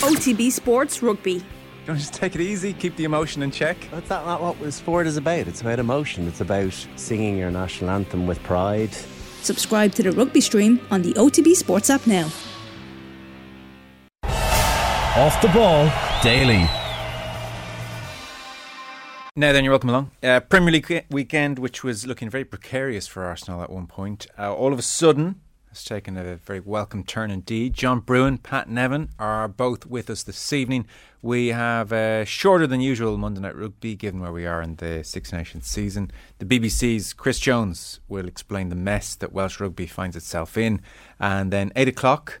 OTB Sports Rugby. Don't just take it easy, keep the emotion in check. That's not, not what sport is about. It's about emotion. It's about singing your national anthem with pride. Subscribe to the rugby stream on the OTB Sports app now. Off the ball daily. Now then, you're welcome along. Uh, Premier League weekend, which was looking very precarious for Arsenal at one point, uh, all of a sudden has taken a very welcome turn indeed. John Brewin, Pat Nevin are both with us this evening. We have a shorter than usual Monday Night Rugby, given where we are in the Six Nations season. The BBC's Chris Jones will explain the mess that Welsh rugby finds itself in. And then 8 o'clock,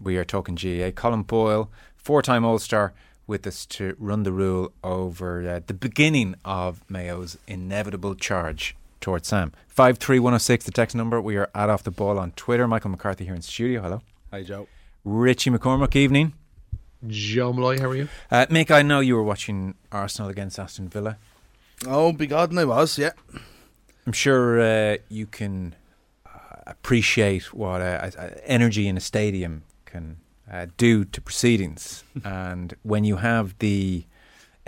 we are talking GAA. Colin Boyle, four time All Star with us to run the rule over uh, the beginning of Mayo's inevitable charge towards Sam. 53106, the text number. We are at Off the Ball on Twitter. Michael McCarthy here in studio. Hello. Hi, Joe. Richie McCormack, evening. Joe Molloy, how are you? Uh, Mick, I know you were watching Arsenal against Aston Villa. Oh, be God, I was, yeah. I'm sure uh, you can uh, appreciate what uh, energy in a stadium can uh, do to proceedings. and when you have the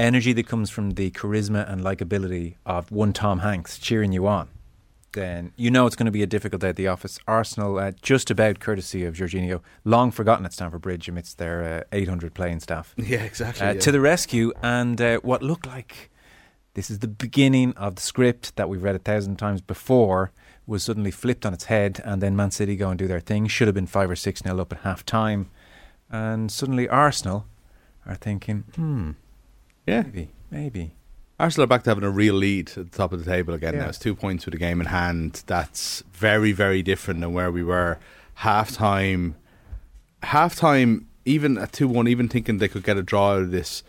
energy that comes from the charisma and likability of one Tom Hanks cheering you on, then you know it's going to be a difficult day at the office. Arsenal, uh, just about courtesy of Jorginho, long forgotten at Stamford Bridge amidst their uh, 800 playing staff. Yeah, exactly. Uh, yeah. To the rescue, and uh, what looked like this is the beginning of the script that we've read a thousand times before was suddenly flipped on its head, and then Man City go and do their thing. Should have been five or six nil up at half time and suddenly Arsenal are thinking, hmm, yeah, maybe, maybe. Arsenal are back to having a real lead at the top of the table again. Yeah. Now it's two points with a game in hand. That's very, very different than where we were half time. Half time, even at two one, even thinking they could get a draw out of this.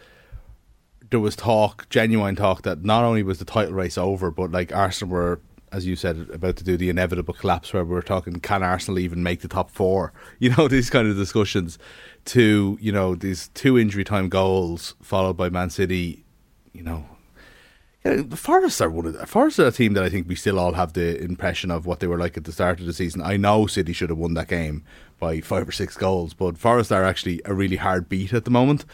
There was talk, genuine talk, that not only was the title race over, but like Arsenal were as you said, about to do the inevitable collapse where we're talking, can Arsenal even make the top four? You know, these kind of discussions to, you know, these two injury time goals followed by Man City, you know. Yeah, Forest are one of the, Forest are a team that I think we still all have the impression of what they were like at the start of the season. I know City should have won that game by five or six goals, but Forest are actually a really hard beat at the moment.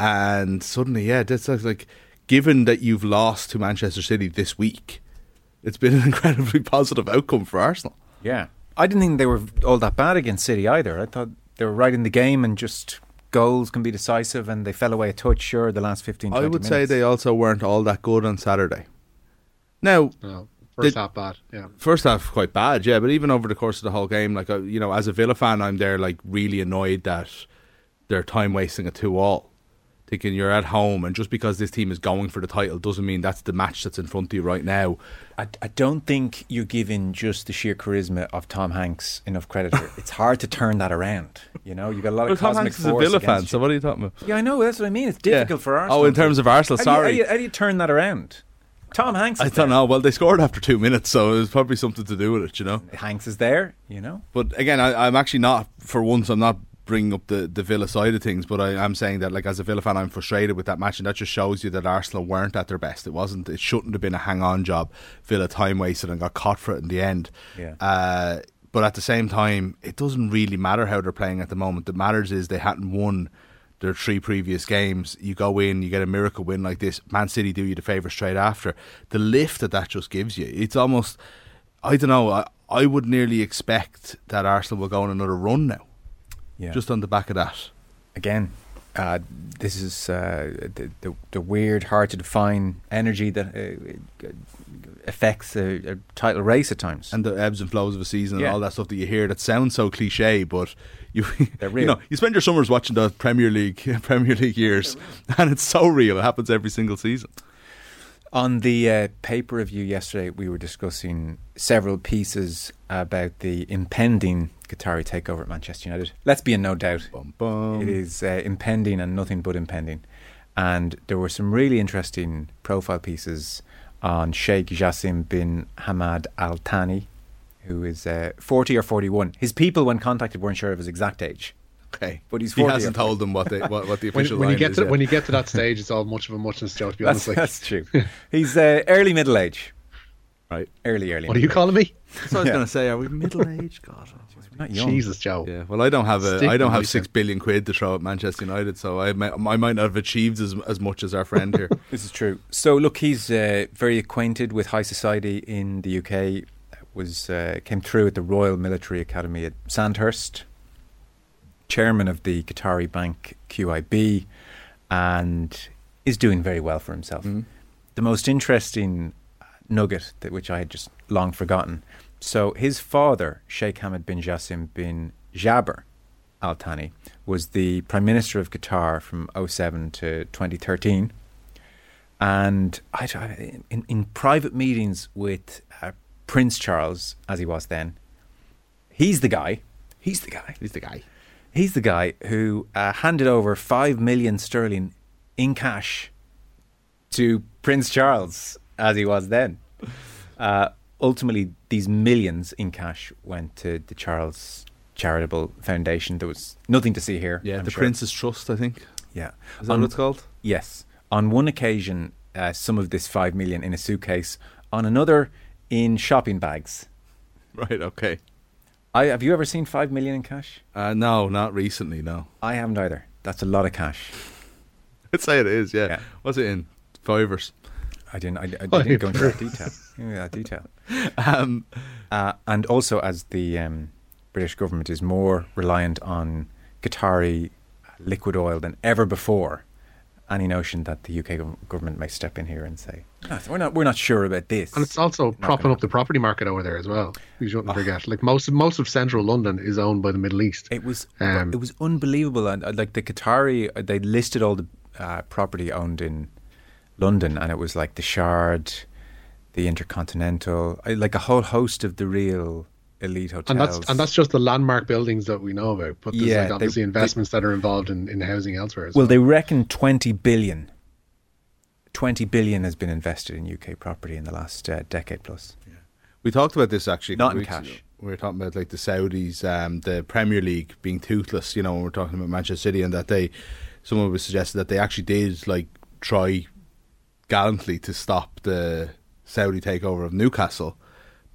And suddenly, yeah, that's like given that you've lost to Manchester City this week, it's been an incredibly positive outcome for Arsenal. Yeah. I didn't think they were all that bad against City either. I thought they were right in the game and just goals can be decisive and they fell away a touch sure the last 15 I would minutes. say they also weren't all that good on Saturday. Now, no, first half bad, yeah. First half quite bad, yeah, but even over the course of the whole game like uh, you know, as a Villa fan I'm there like really annoyed that they're time wasting a 2 all thinking you're at home, and just because this team is going for the title doesn't mean that's the match that's in front of you right now. I, I don't think you're giving just the sheer charisma of Tom Hanks enough credit. it's hard to turn that around. You know, you got a lot well, of Tom cosmic Hanks is a Villa fan, so what are you talking about? Yeah, I know that's what I mean. It's difficult yeah. for Arsenal. Oh, in terms of Arsenal, how sorry. Do you, how, do you, how do you turn that around? Tom Hanks. I don't there. know. Well, they scored after two minutes, so it was probably something to do with it, you know. Hanks is there, you know. But again, I, I'm actually not. For once, I'm not bringing up the, the Villa side of things, but I am saying that like as a Villa fan, I'm frustrated with that match, and that just shows you that Arsenal weren't at their best. It wasn't. It shouldn't have been a hang on job. Villa time wasted and got caught for it in the end. Yeah. Uh, but at the same time, it doesn't really matter how they're playing at the moment. What matters is they hadn't won their three previous games. You go in, you get a miracle win like this. Man City do you the favour straight after. The lift that that just gives you, it's almost. I don't know. I, I would nearly expect that Arsenal will go on another run now yeah. just on the back of that. Again, uh, this is uh, the, the, the weird, hard to define energy that uh, affects a, a, title race at times, and the ebbs and flows of a season yeah. and all that stuff that you hear that sounds so cliche, but you you know you spend your summers watching the Premier League Premier League years, and it's so real. It happens every single season. On the uh, paper review yesterday, we were discussing several pieces about the impending Qatari takeover at Manchester United. Let's be in no doubt. Bum, bum. It is uh, impending and nothing but impending. And there were some really interesting profile pieces on Sheikh Jassim bin Hamad Al Thani, who is uh, 40 or 41. His people, when contacted, weren't sure of his exact age. Okay, but he's he hasn't told them what, they, what, what the official when, when you get is, to yeah. when you get to that stage, it's all much of a muchness, Joe. To be that's, honest, like. that's true. He's uh, early middle age, right? Early, early. What are you calling me? That's what I was yeah. going to say. Are we middle age? God, oh, Not young. Jesus, Joe. Yeah, well, I don't have a, Stick I don't have me, six Tim. billion quid to throw at Manchester United, so I, may, I might not have achieved as as much as our friend here. This is true. So look, he's uh, very acquainted with high society in the UK. Was uh, came through at the Royal Military Academy at Sandhurst, chairman of the Qatari bank QIB, and is doing very well for himself. The most interesting nugget that which I had just long forgotten. So his father, Sheikh Hamad bin Jassim bin Jaber Al Thani, was the prime minister of Qatar from 07 to 2013 and I, I- in, in private meetings with uh, Prince Charles, as he was then, he's the guy. He's the guy. He's the guy. He's the guy who uh, handed over five million sterling in cash to Prince Charles, as he was then. Uh, ultimately, these millions in cash went to the Charles Charitable Foundation. There was nothing to see here. Yeah, I'm the sure. Prince's Trust, I think. Yeah, Is that On- what it's called? Yes. On one occasion, uh, some of this five million in a suitcase. On another, in shopping bags. Right. Okay. I have you ever seen five million in cash? Uh, no, not recently. No. I haven't either. That's a lot of cash. I'd say it is. Yeah. Yeah. What's it in? Fivers. I didn't. I, I didn't go into that detail. Yeah, that detail. Um, Uh, and also, as the um, British government is more reliant on Qatari liquid oil than ever before, any notion that the UK government may step in here and say, "No, "We're not. We're not sure about this." And it's also propping up the property market over there as well. You shouldn't Oh. forget. Like most of most of central London is owned by the Middle East. It was Um, it was unbelievable, and uh, like the Qatari, uh, they listed all the uh, property owned in London, and it was like the Shard, the Intercontinental, uh, like a whole host of the real elite hotels. and that's and that's just the landmark buildings that we know about. But there's Yeah, like obviously they- investments that are involved in, in housing elsewhere. As well, well, they reckon twenty billion. Twenty billion has been invested in UK property in the last uh, decade plus. Yeah. we talked about this actually. Not in cash. ago. We were talking about like the Saudis, um, the Premier League being toothless. You know, when we're talking about Manchester City, and that they, someone was suggested that they actually did like try gallantly to stop the Saudi takeover of Newcastle,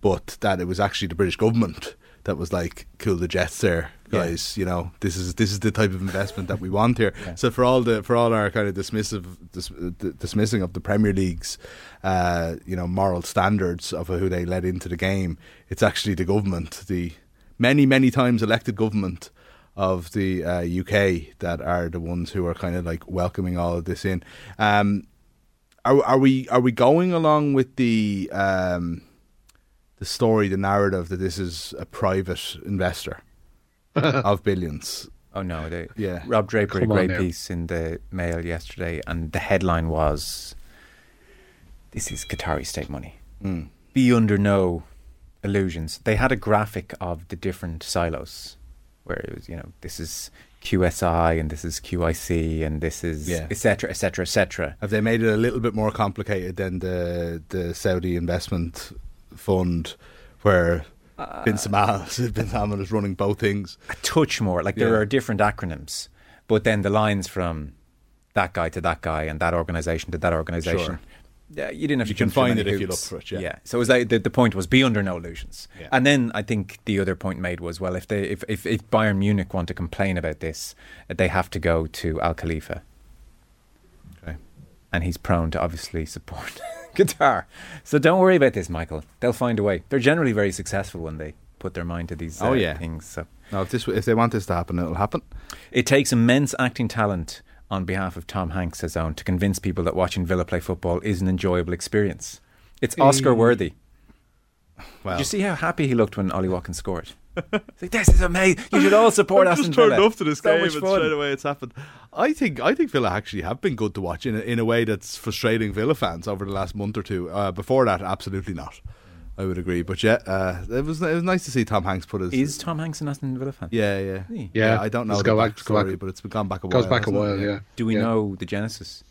but that it was actually the British government that was like, "Cool the jets there, Yeah. guys. You know, this is this is the type of investment that we want here." Yeah. So for all the for all our kind of dismissive dis, dismissing of the Premier League's, uh, you know, moral standards of who they let into the game, it's actually the government, the many many times elected government of the uh, UK that are the ones who are kind of like welcoming all of this in. Um, are are we are we going along with the um, the story, the narrative that this is a private investor of billions? Oh no, they, Yeah. Rob Draper had a great piece in the Mail yesterday, and the headline was, "This is Qatari state money." Mm. Be under no illusions. They had a graphic of the different silos, where it was, you know, this is QSI and this is QIC and this is etc. etc. etc. Have they made it a little bit more complicated than the the Saudi investment fund, where Bin Salman, Bin Salman is running both things? A touch more. Like there Yeah. are different acronyms, but then the lines from that guy to that guy and that organization to that organization. Sure. Yeah, you didn't have You to can find many it if you look for it, yeah. yeah. So it was like the, the point was be under no illusions. Yeah. And then I think the other point made was well if they if, if, if Bayern Munich want to complain about this, uh, they have to go to Al Khalifa. Okay. And he's prone to obviously support Qatar. So don't worry about this, Michael. They'll find a way. They're generally very successful when they put their mind to these uh, Oh, yeah. things. So No, if this if they want this to happen, it'll happen. it takes immense acting talent on behalf of Tom Hanks, his own, to convince people that watching Villa play football is an enjoyable experience. It's Oscar worthy. Well, Did you see how happy he looked when Ollie Watkins scored? It's like, this is amazing. You should all support I've Aston just turned Villa. up to this so game and fun. straight away it's happened. I think I think Villa actually have been good to watch in a, in a way that's frustrating Villa fans over the last month or two. Uh, before that, absolutely not. I would agree, but yeah, uh, it was it was nice to see Tom Hanks put his Is Tom Hanks an Aston Villa fan? yeah yeah he? Yeah, I don't know let's the go back- backstory, go back- but it's gone back a while. goes back a hasn't it? while. Yeah. Do we Yeah. know the genesis?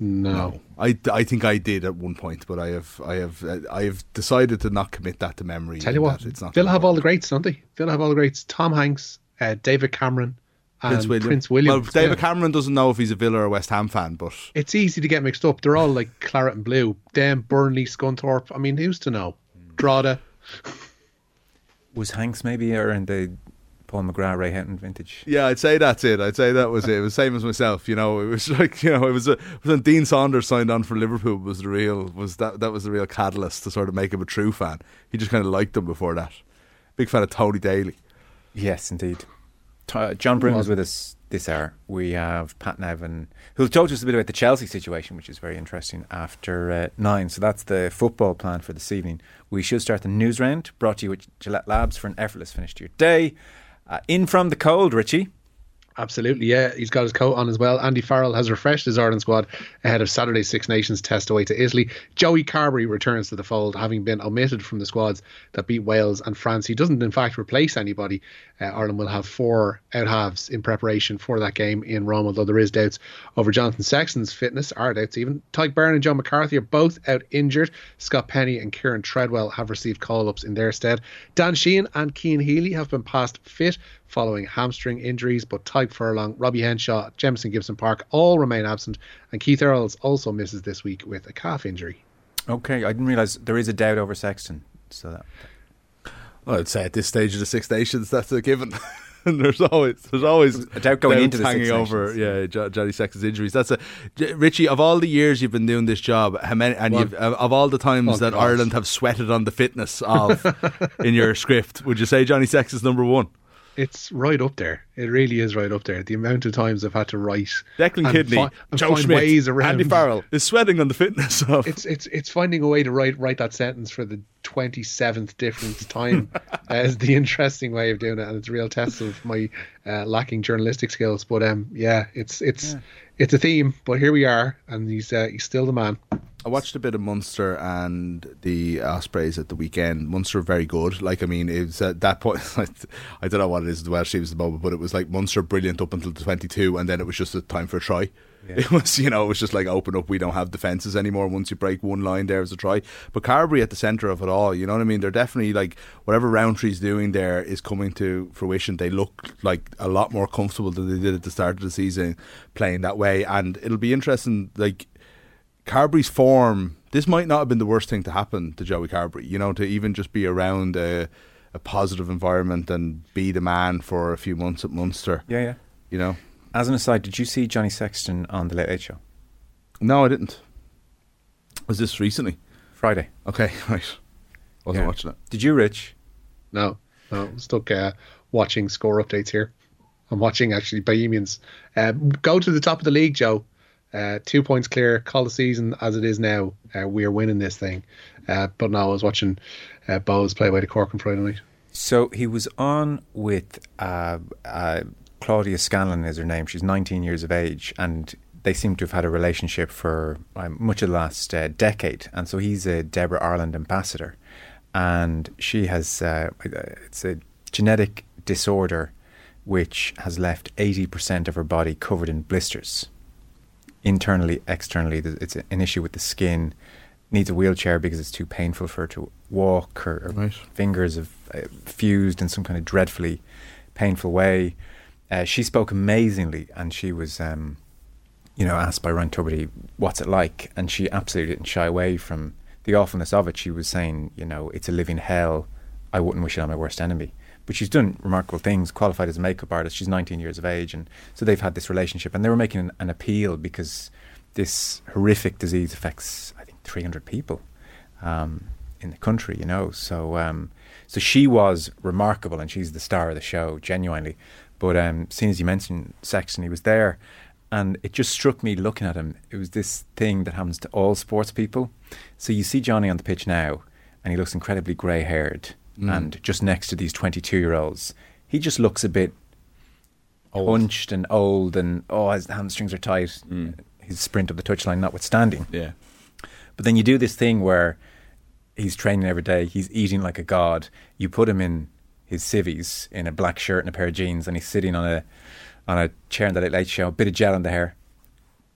No. I, I think I did at one point, but I have I have uh, I have decided to not commit that to memory. Tell you what, that it's not Villa gonna have all the greats, don't they? Villa have all the greats. Tom Hanks, uh, David Cameron, and Prince Prince William. William. Well, David Cameron doesn't know if he's a Villa or a West Ham fan, but It's easy to get mixed up. They're all like claret and blue. Them, Burnley, Scunthorpe. I mean, who's to know? Drogheda. Was Hanks maybe or in the Paul McGrath Ray Houghton vintage? Yeah, I'd say that's it. I'd say that was it. It was the same as myself. You know, it was like you know, it was, a, it was when Dean Saunders signed on for Liverpool was the real was that that was the real catalyst to sort of make him a true fan. He just kind of liked them before that. Big fan of Tony Daley. Yes, indeed. T- John Broom is with us this hour. We have Pat Nevin, who'll talk to us a bit about the Chelsea situation, which is very interesting after uh, nine. So that's the football plan for this evening. We should start the news round, brought to you with Gillette Labs for an effortless finish to your day. Uh, in from the cold, Richie. Absolutely, yeah. He's got his coat on as well. Andy Farrell has refreshed his Ireland squad ahead of Saturday's Six Nations test away to Italy. Joey Carbery returns to the fold, having been omitted from the squads that beat Wales and France. He doesn't, in fact, replace anybody. Uh, Ireland will have four out halves in preparation for that game in Rome, although there is doubts over Jonathan Sexton's fitness, are doubts even. Tadhg Beirne and Joe McCarthy are both out injured. Scott Penny and Kieran Treadwell have received call ups in their stead. Dan Sheehan and Cian Healy have been passed fit following hamstring injuries, but Tadhg Furlong, Robbie Henshaw, Jamison Gibson Park all remain absent, and Keith Earls also misses this week with a calf injury. Okay, I didn't realise there is a doubt over Sexton. So that, Well, I'd say at this stage of the Six Nations, that's a given. and there's always there's always A doubt going into the hanging over. Yeah, Jo- Johnny Sexton's injuries. That's a J- Richie. Of all the years you've been doing this job, how many? And One. you've, of of all the times Oh, that God. Ireland have sweated on the fitness of in your script, would you say Johnny Sexton's number one? It's right up there. It really is right up there. The amount of times I've had to write Declan Kidney, fi- Joe Schmidt, ways around Andy Farrell is sweating on the fitness of. It's it's it's finding a way to write write that sentence for the twenty seventh different time uh, is the interesting way of doing it, and it's a real test of my uh, lacking journalistic skills. But um, yeah, it's it's it's a theme. But here we are, and he's uh, he's still the man. I watched a bit of Munster and the uh, Ospreys at the weekend. Munster were very good. Like, I mean, it was at uh, that point, I don't know what it is, the Welsh team was at the moment, but it was like Munster brilliant up until the 22, and then it was just a time for a try. It was, you know, it was just like open up. We don't have defences anymore. Once you break one line, there's a try. But Carbery at the centre of it all, you know what I mean? They're definitely like whatever Rowntree's doing there is coming to fruition. They look like a lot more comfortable than they did at the start of the season playing that way. And it'll be interesting, like, Carbery's form, this might not have been the worst thing to happen to Joey Carbery, you know, to even just be around a, a positive environment and be the man for a few months at Munster, yeah, yeah. you know. As an aside, did you see Johnny Sexton on the Late Late Show No, I didn't. Was this recently? Friday? Okay, right. Wasn't Yeah. watching it. Did you, Rich? No, no, I'm stuck uh, watching score updates here. I'm watching actually Bohemians um, go to the top of the league, Joe. Uh, two points clear. Call the season as it is now. Uh, we are winning this thing. Uh, but now I was watching uh, Bohs play away to Cork on Friday night. So he was on with uh, uh, Claudia Scanlon, is her name. She's 19 years of age, and they seem to have had a relationship for uh, much of the last decade. And so he's a Debra Ireland ambassador, and she has it's a genetic disorder which has left 80% of her body covered in blisters. Internally, externally, it's an issue with the skin. Needs a wheelchair because it's too painful for her to walk. Her, her Right. fingers have uh, fused in some kind of dreadfully painful way. Uh, she spoke amazingly, and she was, um, you know, asked by Ryan Tubridy, "What's it like?" And she absolutely didn't shy away from the awfulness of it. She was saying, "You know, it's a living hell. I wouldn't wish it on my worst enemy." But she's done remarkable things. Qualified as a makeup artist, she's 19 years of age, and so they've had this relationship. And they were making an, an appeal because this horrific disease affects, I think, 300 people um, in the country. You know, so um, so she was remarkable, and she's the star of the show, genuinely. But um, seeing as you mentioned Sexton, he was there, and it just struck me looking at him. It was this thing that happens to all sports people. So you see Johnny on the pitch now, and he looks incredibly grey haired, Mm. and just next to these 22 year olds, he just looks a bit hunched and old, and oh, his hamstrings are tight. Mm. His sprint up the touchline notwithstanding. Yeah. But then you do this thing where he's training every day, he's eating like a god. You put him in his civvies in a black shirt and a pair of jeans, and he's sitting on a on a chair in the late late show, a bit of gel in the hair.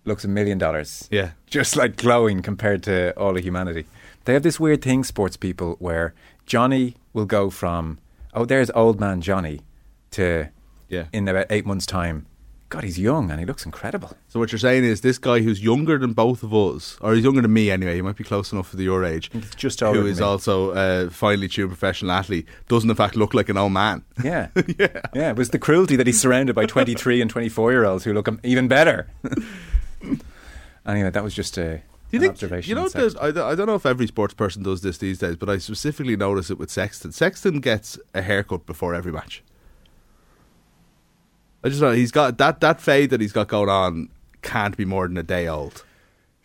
Looks a million dollars. Yeah. Just like glowing compared to all of humanity. They have this weird thing, sports people, where Johnny will go from, oh, there's old man Johnny, to Yeah. in about eight months' time, God, he's young and he looks incredible. So what you're saying is this guy who's younger than both of us, or he's younger than me anyway. He might be close enough for your age. He's just older who is me. also a finely tuned professional athlete doesn't in fact look like an old man. Yeah. yeah. Yeah. It was the cruelty that he's surrounded by 23 and 24 year olds who look even better. anyway, that was just a. Do you think observation you know? on There's. I, don't- I don't know if every sports person does this these days, but I specifically notice it with Sexton. Sexton gets a haircut before every match. I just know he's got that that fade that he's got going on can't be more than a day old.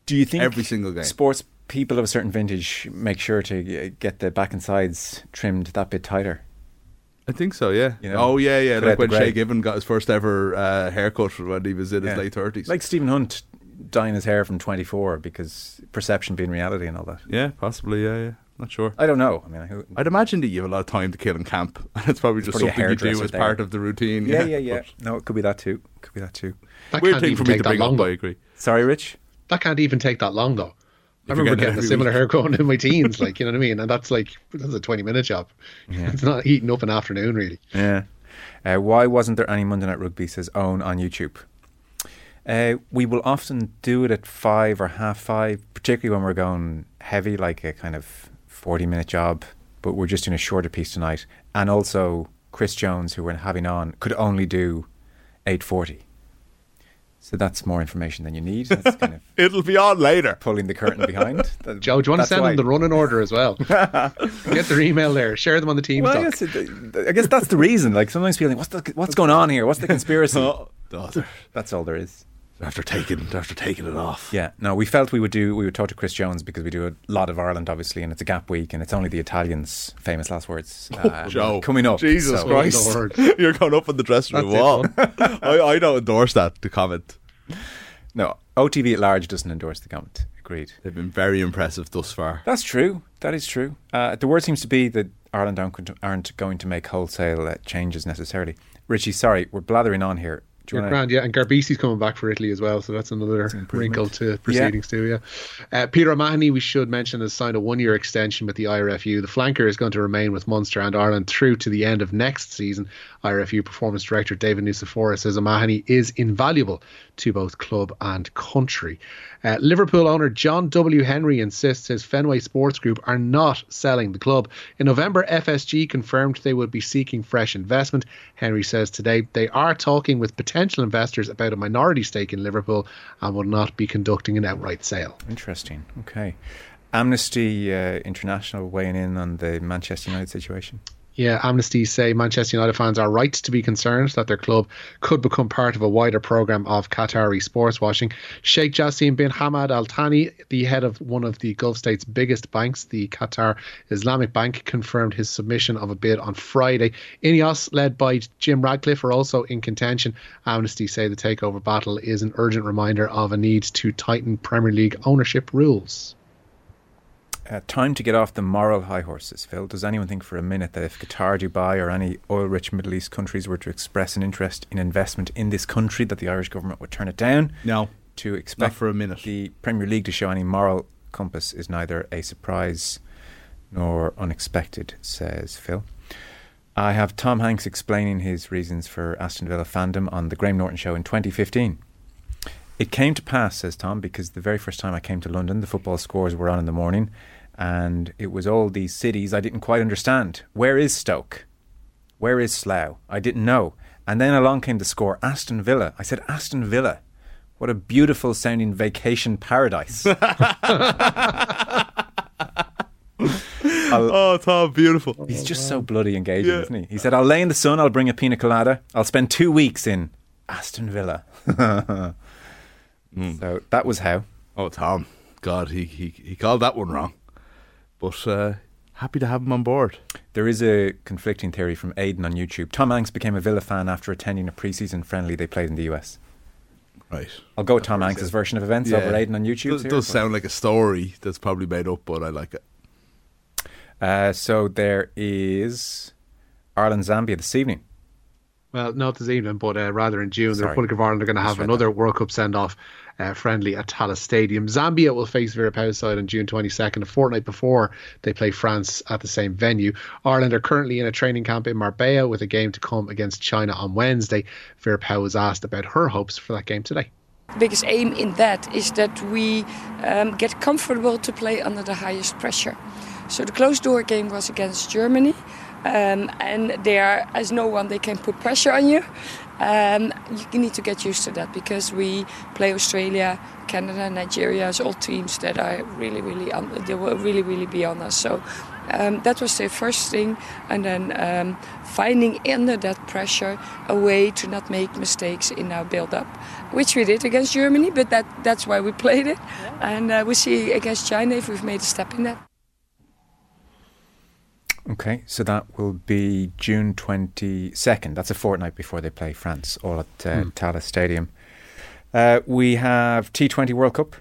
Do you think every single game. sports people of a certain vintage make sure to get the back and sides trimmed that bit tighter? I think so, yeah. You know, oh yeah, yeah. Like when the grey. Shay Given got his first ever uh, haircut when he was in his late thirties. Like Stephen Hunt dyeing his hair from 24 because perception being reality and all that. yeah, possibly, yeah, yeah. Not sure. I don't know. I mean, who, I'd imagine that you have a lot of time to kill in camp, and it's probably just probably something you do as there. part of the routine. yeah, yeah, yeah. But No, it could be that too. Could be that too. That Weird can't thing for me take to that bring long. up. though. I agree. Sorry, Rich. That can't even take that long though. I If you're remember getting it getting a every similar week. haircut in my teens, like you know what I mean, and that's like that's a twenty minute job. It's not eating up an afternoon really. Yeah. Uh, why wasn't there any Monday Night Rugby? Says Owen on YouTube. Uh, we will often do it at five or half five, particularly when we're going heavy, like a kind of forty-minute job. But we're just doing a shorter piece tonight, and also Chris Jones, who we're having on, could only do eight forty. So that's more information than you need. That's kind of It'll be on later. pulling the curtain behind. That- Joe, do you want to that's send why- them the running order as well? Get their email there. Share them on the team Well, I guess, it, I guess that's the reason. Like sometimes feeling, what's the, what's going on here? What's the conspiracy? Oh, That's all there is. After taking, after taking it off. Yeah, no, we felt we would do. We would talk to Chris Jones because we do a lot of Ireland, obviously, and it's a gap week, and it's only the Italians' famous last words uh, Joe, coming up. Jesus so- Christ, you're going up on the dressing room wall. I, I don't endorse that. To comment, No, OTB at large doesn't endorse the comment. Agreed. they've been very impressive thus far. That's true. That is true. Uh, the word seems to be that Ireland aren't, aren't going to make wholesale uh, changes necessarily. Richie, sorry, we're blathering on here. Do you wanna- grand, yeah. And Garbisi's coming back for Italy as well, so that's another wrinkle to proceedings too. Yeah. Uh, Peter O'Mahony, we should mention, has signed a one-year extension with the IRFU. The flanker is going to remain with Munster and Ireland through to the end of next season. IRFU Performance Director David Nucifora says O'Mahony is invaluable to both club and country. Uh, Liverpool owner John W. Henry insists his Fenway Sports Group are not selling the club. In November, FSG confirmed they would be seeking fresh investment. Henry says today they are talking with potential investors about a minority stake in Liverpool and will not be conducting an outright sale. Interesting. Okay. Amnesty uh, International weighing in on the Manchester United situation. Yeah, Amnesty say Manchester United fans are right to be concerned that their club could become part of a wider program of Qatari sports washing. Sheikh Jassim bin Hamad Al Thani, the head of one of the Gulf states' biggest banks, the Qatar Islamic Bank, confirmed his submission of a bid on Friday. Ineos, led by Jim Ratcliffe, are also in contention. Amnesty say the takeover battle is an urgent reminder of a need to tighten Premier League ownership rules. Uh, time to get off the moral high horses, Phil. Does anyone think for a minute that if Qatar, Dubai, or any oil rich Middle East countries were to express an interest in investment in this country, that the Irish government would turn it down? No, To expect for a minute. the Premier League to show any moral compass is neither a surprise nor unexpected, says Phil. I have Tom Hanks explaining his reasons for Aston Villa fandom on the Graham Norton show in 2015. It came to pass, says Tom, because the very first time I came to London, the football scores were on in the morning, and it was all these cities I didn't quite understand. Where is Stoke? Where is Slough? I didn't know. And then along came the score Aston Villa. I said, Aston Villa. What a beautiful sounding vacation paradise. Oh, Tom, beautiful. He's just so bloody engaging, isn't he? He said, I'll lay in the sun, I'll bring a pina colada, I'll spend two weeks in Aston Villa. Hmm. So that was how. Oh, Tom. God, he, he, he called that one wrong. But uh, happy to have him on board. There is a conflicting theory from Aiden on YouTube. Tom Hanks became a Villa fan after attending a preseason friendly they played in the US. Right. I'll go with Tom Hanks' version of events over Aiden on YouTube. Does, here, does sound like a story that's probably made up, but I like it. Uh, so there is Ireland Zambia this evening. Well, not this evening, but uh, rather in June. The Republic of Ireland are going to have Misread another World Cup send off uh, friendly at Tallaght Stadium. Zambia will face Vera side on June 22nd, a fortnight before they play France at the same venue. Ireland are currently in a training camp in Marbella with a game to come against China on Wednesday. Vera was asked about her hopes for that game today. The biggest aim in that is that we um, get comfortable to play under the highest pressure. So the closed door game was against Germany, um, and there, as no one, they can put pressure on you. Um, you need to get used to that because we play Australia, Canada, Nigeria as all teams that are really, really, on, they will really, really be on us. So um, that was the first thing, and then um, finding under that pressure a way to not make mistakes in our build-up, which we did against Germany. But that that's why we played it, and uh, we see against China if we've made a step in that. Okay, so that will be June 22nd. That's a fortnight before they play France, all at uh, Tallaght Stadium. Uh, we have T20 World Cup.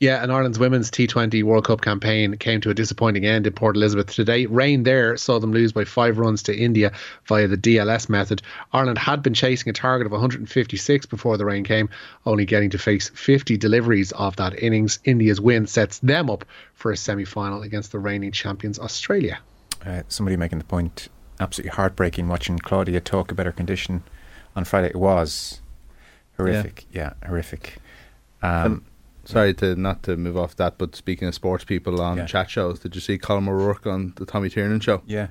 Yeah, and Ireland's women's T20 World Cup campaign came to a disappointing end in Port Elizabeth today. Rain there saw them lose by five runs to India via the DLS method. Ireland had been chasing a target of 156 before the rain came, only getting to face 50 deliveries of that innings. India's win sets them up for a semi final against the reigning champions Australia. Uh, somebody making the point, absolutely heartbreaking watching Claudia talk about her condition on Friday. It was horrific. Yeah, horrific. Um, Sorry to not to move off that, but speaking of sports people on Yeah. chat shows, did you see Colin O'Rourke on the Tommy Tiernan show? yeah,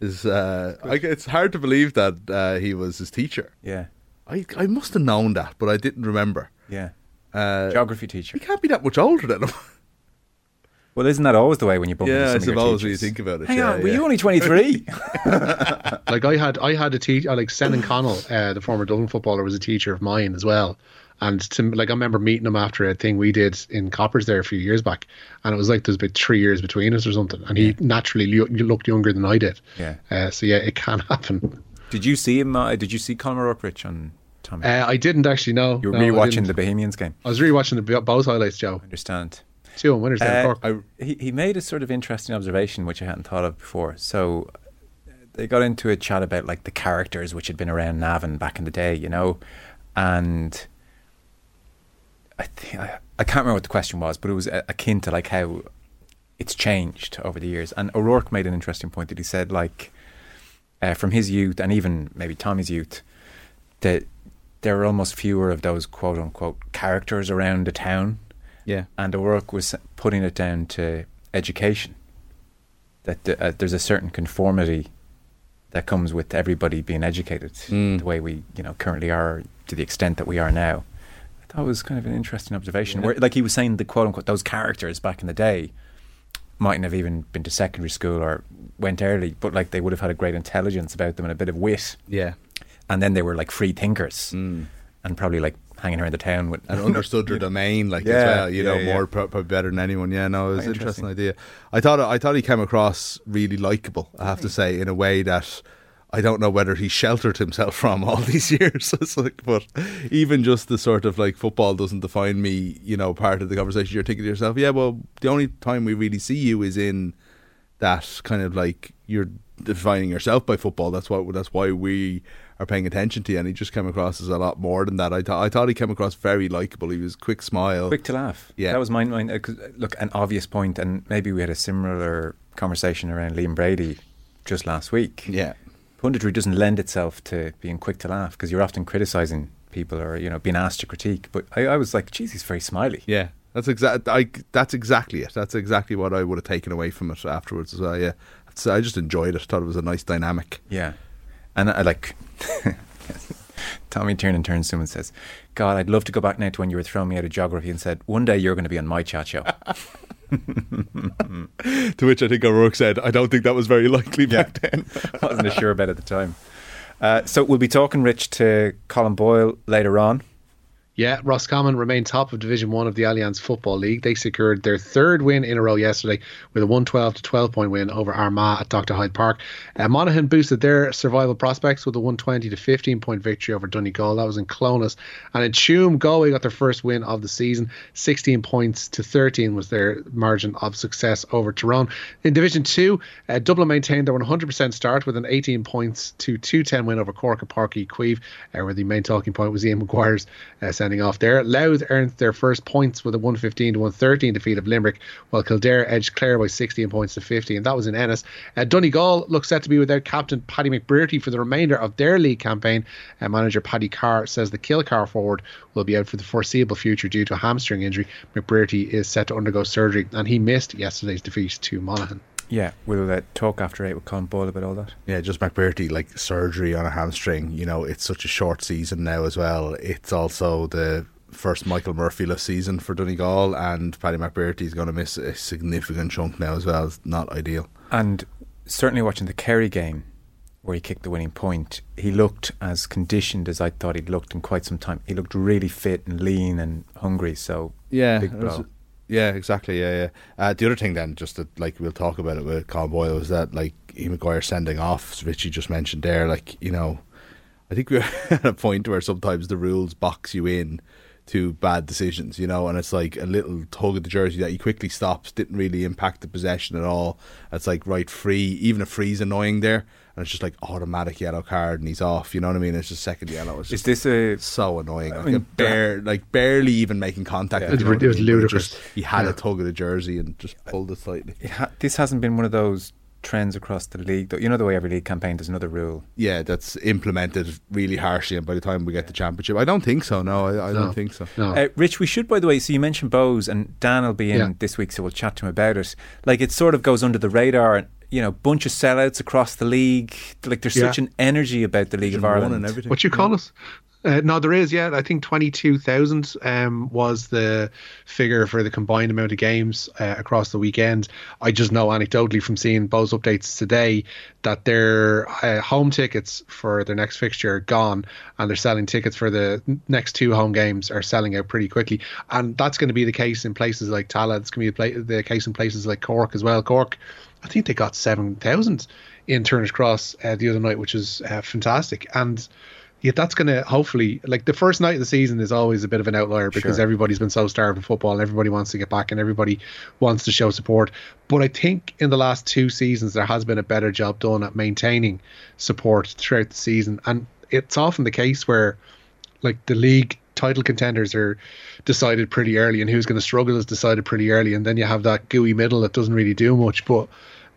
Is uh, I, it's hard to believe that uh, he was his teacher. yeah, I I must have known that, but I didn't remember. yeah. Uh, Geography teacher. he can't be that much older than him. Well, isn't that always the way when you bump yeah, I into some of your suppose when you think about it. Hang yeah, on, were you only 23? like I had I had a teacher like Senan Connell, uh, the former Dublin footballer, was a teacher of mine as well. And to, like I remember meeting him after a thing we did in Coppers there a few years back, and it was like there's about three years between us or something. And he naturally lo- looked younger than I did. Yeah. Uh, so yeah, it can happen. did you see him? Uh, did you see Conor O'Rourke Rich on Tommy? Uh, I didn't actually know. you were No, I rewatching the Bohemians game. I was rewatching the both highlights, Joe. I understand. There. Uh, Cork. he, he made a sort of interesting observation which I hadn't thought of before. So uh, they got into a chat about like the characters which had been around Navan back in the day, you know, and I think I, I can't remember what the question was, but it was a- akin to like how it's changed over the years. And O'Rourke made an interesting point that he said like uh, from his youth and even maybe Tommy's youth that there are almost fewer of those quote unquote characters around the town Yeah, and O'Rourke was putting it down to education. That the, uh, there's a certain conformity that comes with everybody being educated, Mm. the way we, you know, currently are, to the extent that we are now. I thought it was kind of an interesting observation. Where, like he was saying, the quote unquote those characters back in the day mightn't have even been to secondary school or went early, but like they would have had a great intelligence about them and a bit of wit, yeah, and then they were like free thinkers Mm. and probably like hanging around the town with and understood their domain like as Yeah, well. You yeah, know yeah. more probably better than anyone. Yeah, no, it was an interesting interesting. idea. I thought I thought he came across really likable. I have to say, in a way that. I don't know whether he sheltered himself from all these years. It's like, but even just the sort of like football doesn't define me, you know, part of the conversation. You're thinking to yourself, yeah, well, the only time we really see you is in that kind of like you're defining yourself by football. That's why that's why we are paying attention to you. And he just came across as a lot more than that. I thought I thought he came across very likable. He was quick smile. quick to laugh. Yeah. that was mine. mine uh, uh, look, an obvious point, and maybe we had a similar conversation around Liam Brady just last week. Yeah, punditry doesn't lend itself to being quick to laugh because you're often criticizing people or you know being asked to critique. But I, I was like, geez, he's very smiley. yeah. That's exact. I that's exactly it. That's exactly what I would have taken away from it afterwards as well. Yeah, so I just enjoyed it. Thought it was a nice dynamic. Yeah, and I like. Tommy Tiernan turns to him and says, "God, I'd love to go back now to when you were throwing me out of geography and said one day you're going to be on my chat show." To which I think O'Rourke said, "I don't think that was very likely back then." I wasn't as sure about at the time. Uh, so we'll be talking, Rich, to Colin Boyle later on. Yeah, Roscommon remain top of Division One of the Allianz Football League. They secured their third win in a row yesterday with a 112 to 12 point win over Armagh at Dr. Hyde Park. Uh, Monaghan boosted their survival prospects with a 120 to 15 point victory over Donegal. That was in Clones. And in Tuam, Galway got their first win of the season. 16 points to 13 was their margin of success over Tyrone. In Division Two, uh, Dublin maintained their 100% start with an 18 points to 210 win over Cork at Páirc Uí Chaoimh, uh, where the main talking point was Ian Maguire's uh, sending off there. Louth earned their first points with a 115 to 113 defeat of Limerick, while Kildare edged Clare by 16 points to 50, and that was in Ennis. Uh, Donegal looks set to be without captain Paddy McBrearty for the remainder of their league campaign. Uh, manager Paddy Carr says the Kilcar forward will be out for the foreseeable future due to a hamstring injury. McBrearty is set to undergo surgery, and he missed yesterday's defeat to Monaghan. Yeah, we'll uh, talk after eight with Colin Boyle about all that. Yeah, just McBrearty, like surgery on a hamstring. You know, it's such a short season now as well. It's also the first Michael Murphy-less season for Donegal, and Paddy McBrearty is going to miss a significant chunk now as well. It's not ideal. And certainly watching the Kerry game, where he kicked the winning point, he looked as conditioned as I thought he'd looked in quite some time. He looked really fit and lean and hungry. So yeah, big blow. Yeah, exactly. Yeah, yeah. Uh, the other thing then, just that like we'll talk about it with Colin Boyle, was that like E. McGuire sending off, Richie just mentioned there. Like you know, I think we're at a point where sometimes the rules box you in to bad decisions, you know, and it's like a little tug of the jersey that he quickly stops, didn't really impact the possession at all. It's like right free, even a free's annoying there, and it's just like automatic yellow card and he's off. You know what I mean? It's just second yellow. It's Is this a so annoying. Like, mean, a bare, like barely even making contact. Yeah. if you It was- what it was ludicrous. just- he had Yeah. a tug of the jersey and just pulled it slightly. it ha- this hasn't been one of those trends across the league? Though you know the way every league campaign there's another rule. Yeah, that's implemented really harshly, and by the time we get the championship, I don't think so. No, I, I No. don't think so. No. Uh, Rich, we should, by the way. So you mentioned Bohs, and Dan will be in Yeah. this week, so we'll chat to him about it. Like it sort of goes under the radar, and you know, bunch of sellouts across the league. Like there's Yeah. such an energy about the League of Division one Ireland. and everything. What you call us? Uh, no, there is. Yeah, I think twenty-two thousand um, was the figure for the combined amount of games uh, across the weekend. I just know anecdotally from seeing Bohs' updates today that their uh, home tickets for their next fixture are gone, and they're selling tickets for the next two home games are selling out pretty quickly. And that's going to be the case in places like Tallaght. It's going to be the, pla- the case in places like Cork as well. Cork, I think they got seven thousand in Turner's Cross uh, the other night, which is uh, fantastic. And yeah, that's going to hopefully like the first night of the season is always a bit of an outlier because Sure. everybody's been so starved of football and everybody wants to get back and everybody wants to show support. But I think in the last two seasons there has been a better job done at maintaining support throughout the season, and it's often the case where like the league title contenders are decided pretty early and who's going to struggle is decided pretty early and then you have that gooey middle that doesn't really do much. But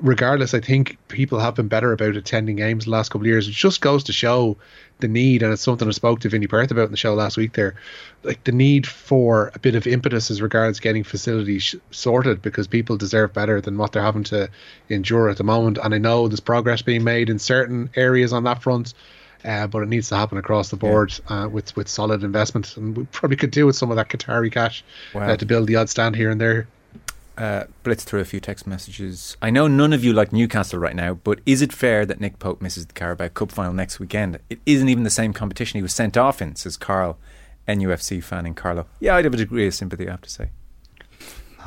regardless i think people have been better about attending games the last couple of years. It just goes to show the need and it's something i spoke to vinnie perth about in the show last week there like the need for a bit of impetus as regards getting facilities sorted because people deserve better than what they're having to endure at the moment. And i know there's progress being made in certain areas on that front uh, but it needs to happen across the board uh, with with solid investment, and we probably could do with some of that Qatari cash Wow. uh, to build the odd stand here and there. Uh, blitz through a few text messages. I know none of you like Newcastle right now, but is it fair that Nick Pope misses the Carabao Cup final next weekend? It isn't even the same competition he was sent off in, says Carl, NUFC fan in Carlow. Yeah, I'd have a degree of sympathy, I have to say.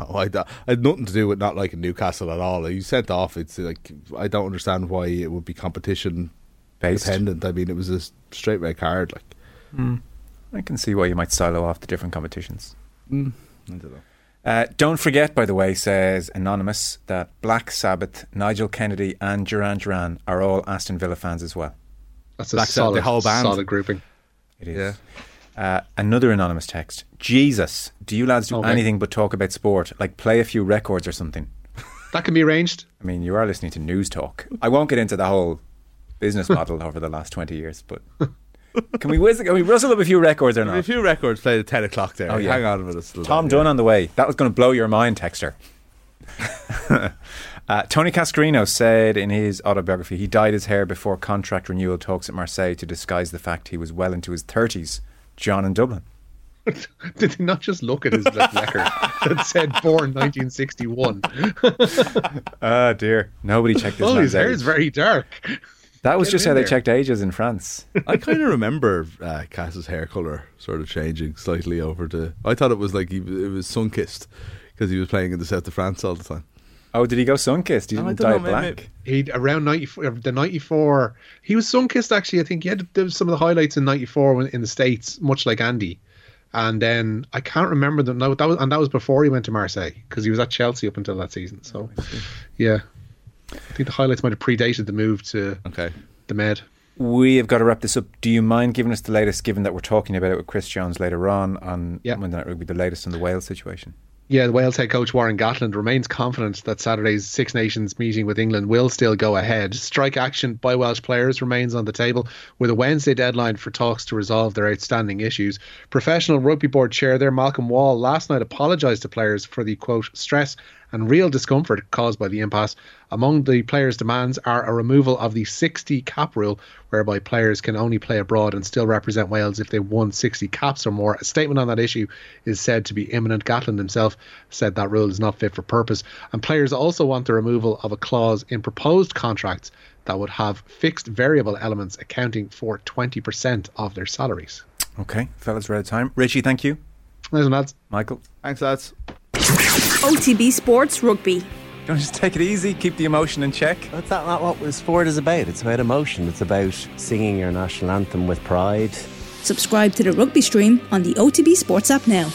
No, I, I had nothing to do with not liking Newcastle at all. He sent off. It's like I don't understand why it would be competition Based. dependent. I mean, it was a straight red card. Like I can see why you might silo off the different competitions. I don't know. Uh, don't forget, by the way, says Anonymous, that Black Sabbath, Nigel Kennedy, and Duran Duran are all Aston Villa fans as well. That's a Black Sabbath, solid, the whole band. solid grouping. It is. Yeah. Uh, another anonymous text. Jesus, do you lads do Okay. anything but talk about sport? Like play a few records or something? That can be arranged. I mean, you are listening to news talk. I won't get into the whole business model over the last 20 years, but can we, whiz, can we rustle up a few records or not? A few records played at ten o'clock there. Oh, yeah. Hang on a minute. still Tom there, Dunne on the way. That was going to blow your mind, Texter. uh, Tony Cascarino said in his autobiography he dyed his hair before contract renewal talks at Marseille to disguise the fact he was well into his 30s. John in Dublin. Did he not just look at his record that said born 1961? Ah, dear. Nobody checked this Oh, his hair is very dark. That was Get just how in they checked ages in France. I kind of remember uh, Cass's hair color sort of changing slightly over to. I thought it was like he, it was sun kissed because he was playing in the south of France all the time. oh, did he go sun kissed? He didn't don't dye know, black. He around ninety four, the ninety four. He was sun kissed actually. I think he had there was some of the highlights in ninety four in the states, much like Andy. And then I can't remember them. No, that was and that was before he went to Marseille because he was at Chelsea up until that season. So, yeah, I think the highlights might have predated the move to Okay. the Med. We have got to wrap this up. Do you mind giving us the latest, given that we're talking about it with Chris Jones later on on Yeah. Monday Night Rugby, the latest on the Wales situation? Yeah, the Wales head coach Warren Gatland remains confident that Saturday's Six Nations meeting with England will still go ahead. Strike action by Welsh players remains on the table with a Wednesday deadline for talks to resolve their outstanding issues. Professional Rugby Board chair there, Malcolm Wall, last night apologised to players for the quote stress and real discomfort caused by the impasse. Among the players' demands are a removal of the 60 cap rule, whereby players can only play abroad and still represent Wales if they won 60 caps or more. A statement on that issue is said to be imminent. Gatland himself said that rule is not fit for purpose. And players also want the removal of a clause in proposed contracts that would have fixed variable elements accounting for 20% of their salaries. Okay, fellas, we're out of time. Richie, thank you. Nice one, lads. Michael, Thanks, lads. OTB Sports Rugby. don't just take it easy. Keep the emotion in check. That's not, not what sport is about. It's about emotion. It's about singing your national anthem with pride. Subscribe to the rugby stream on the OTB Sports app now.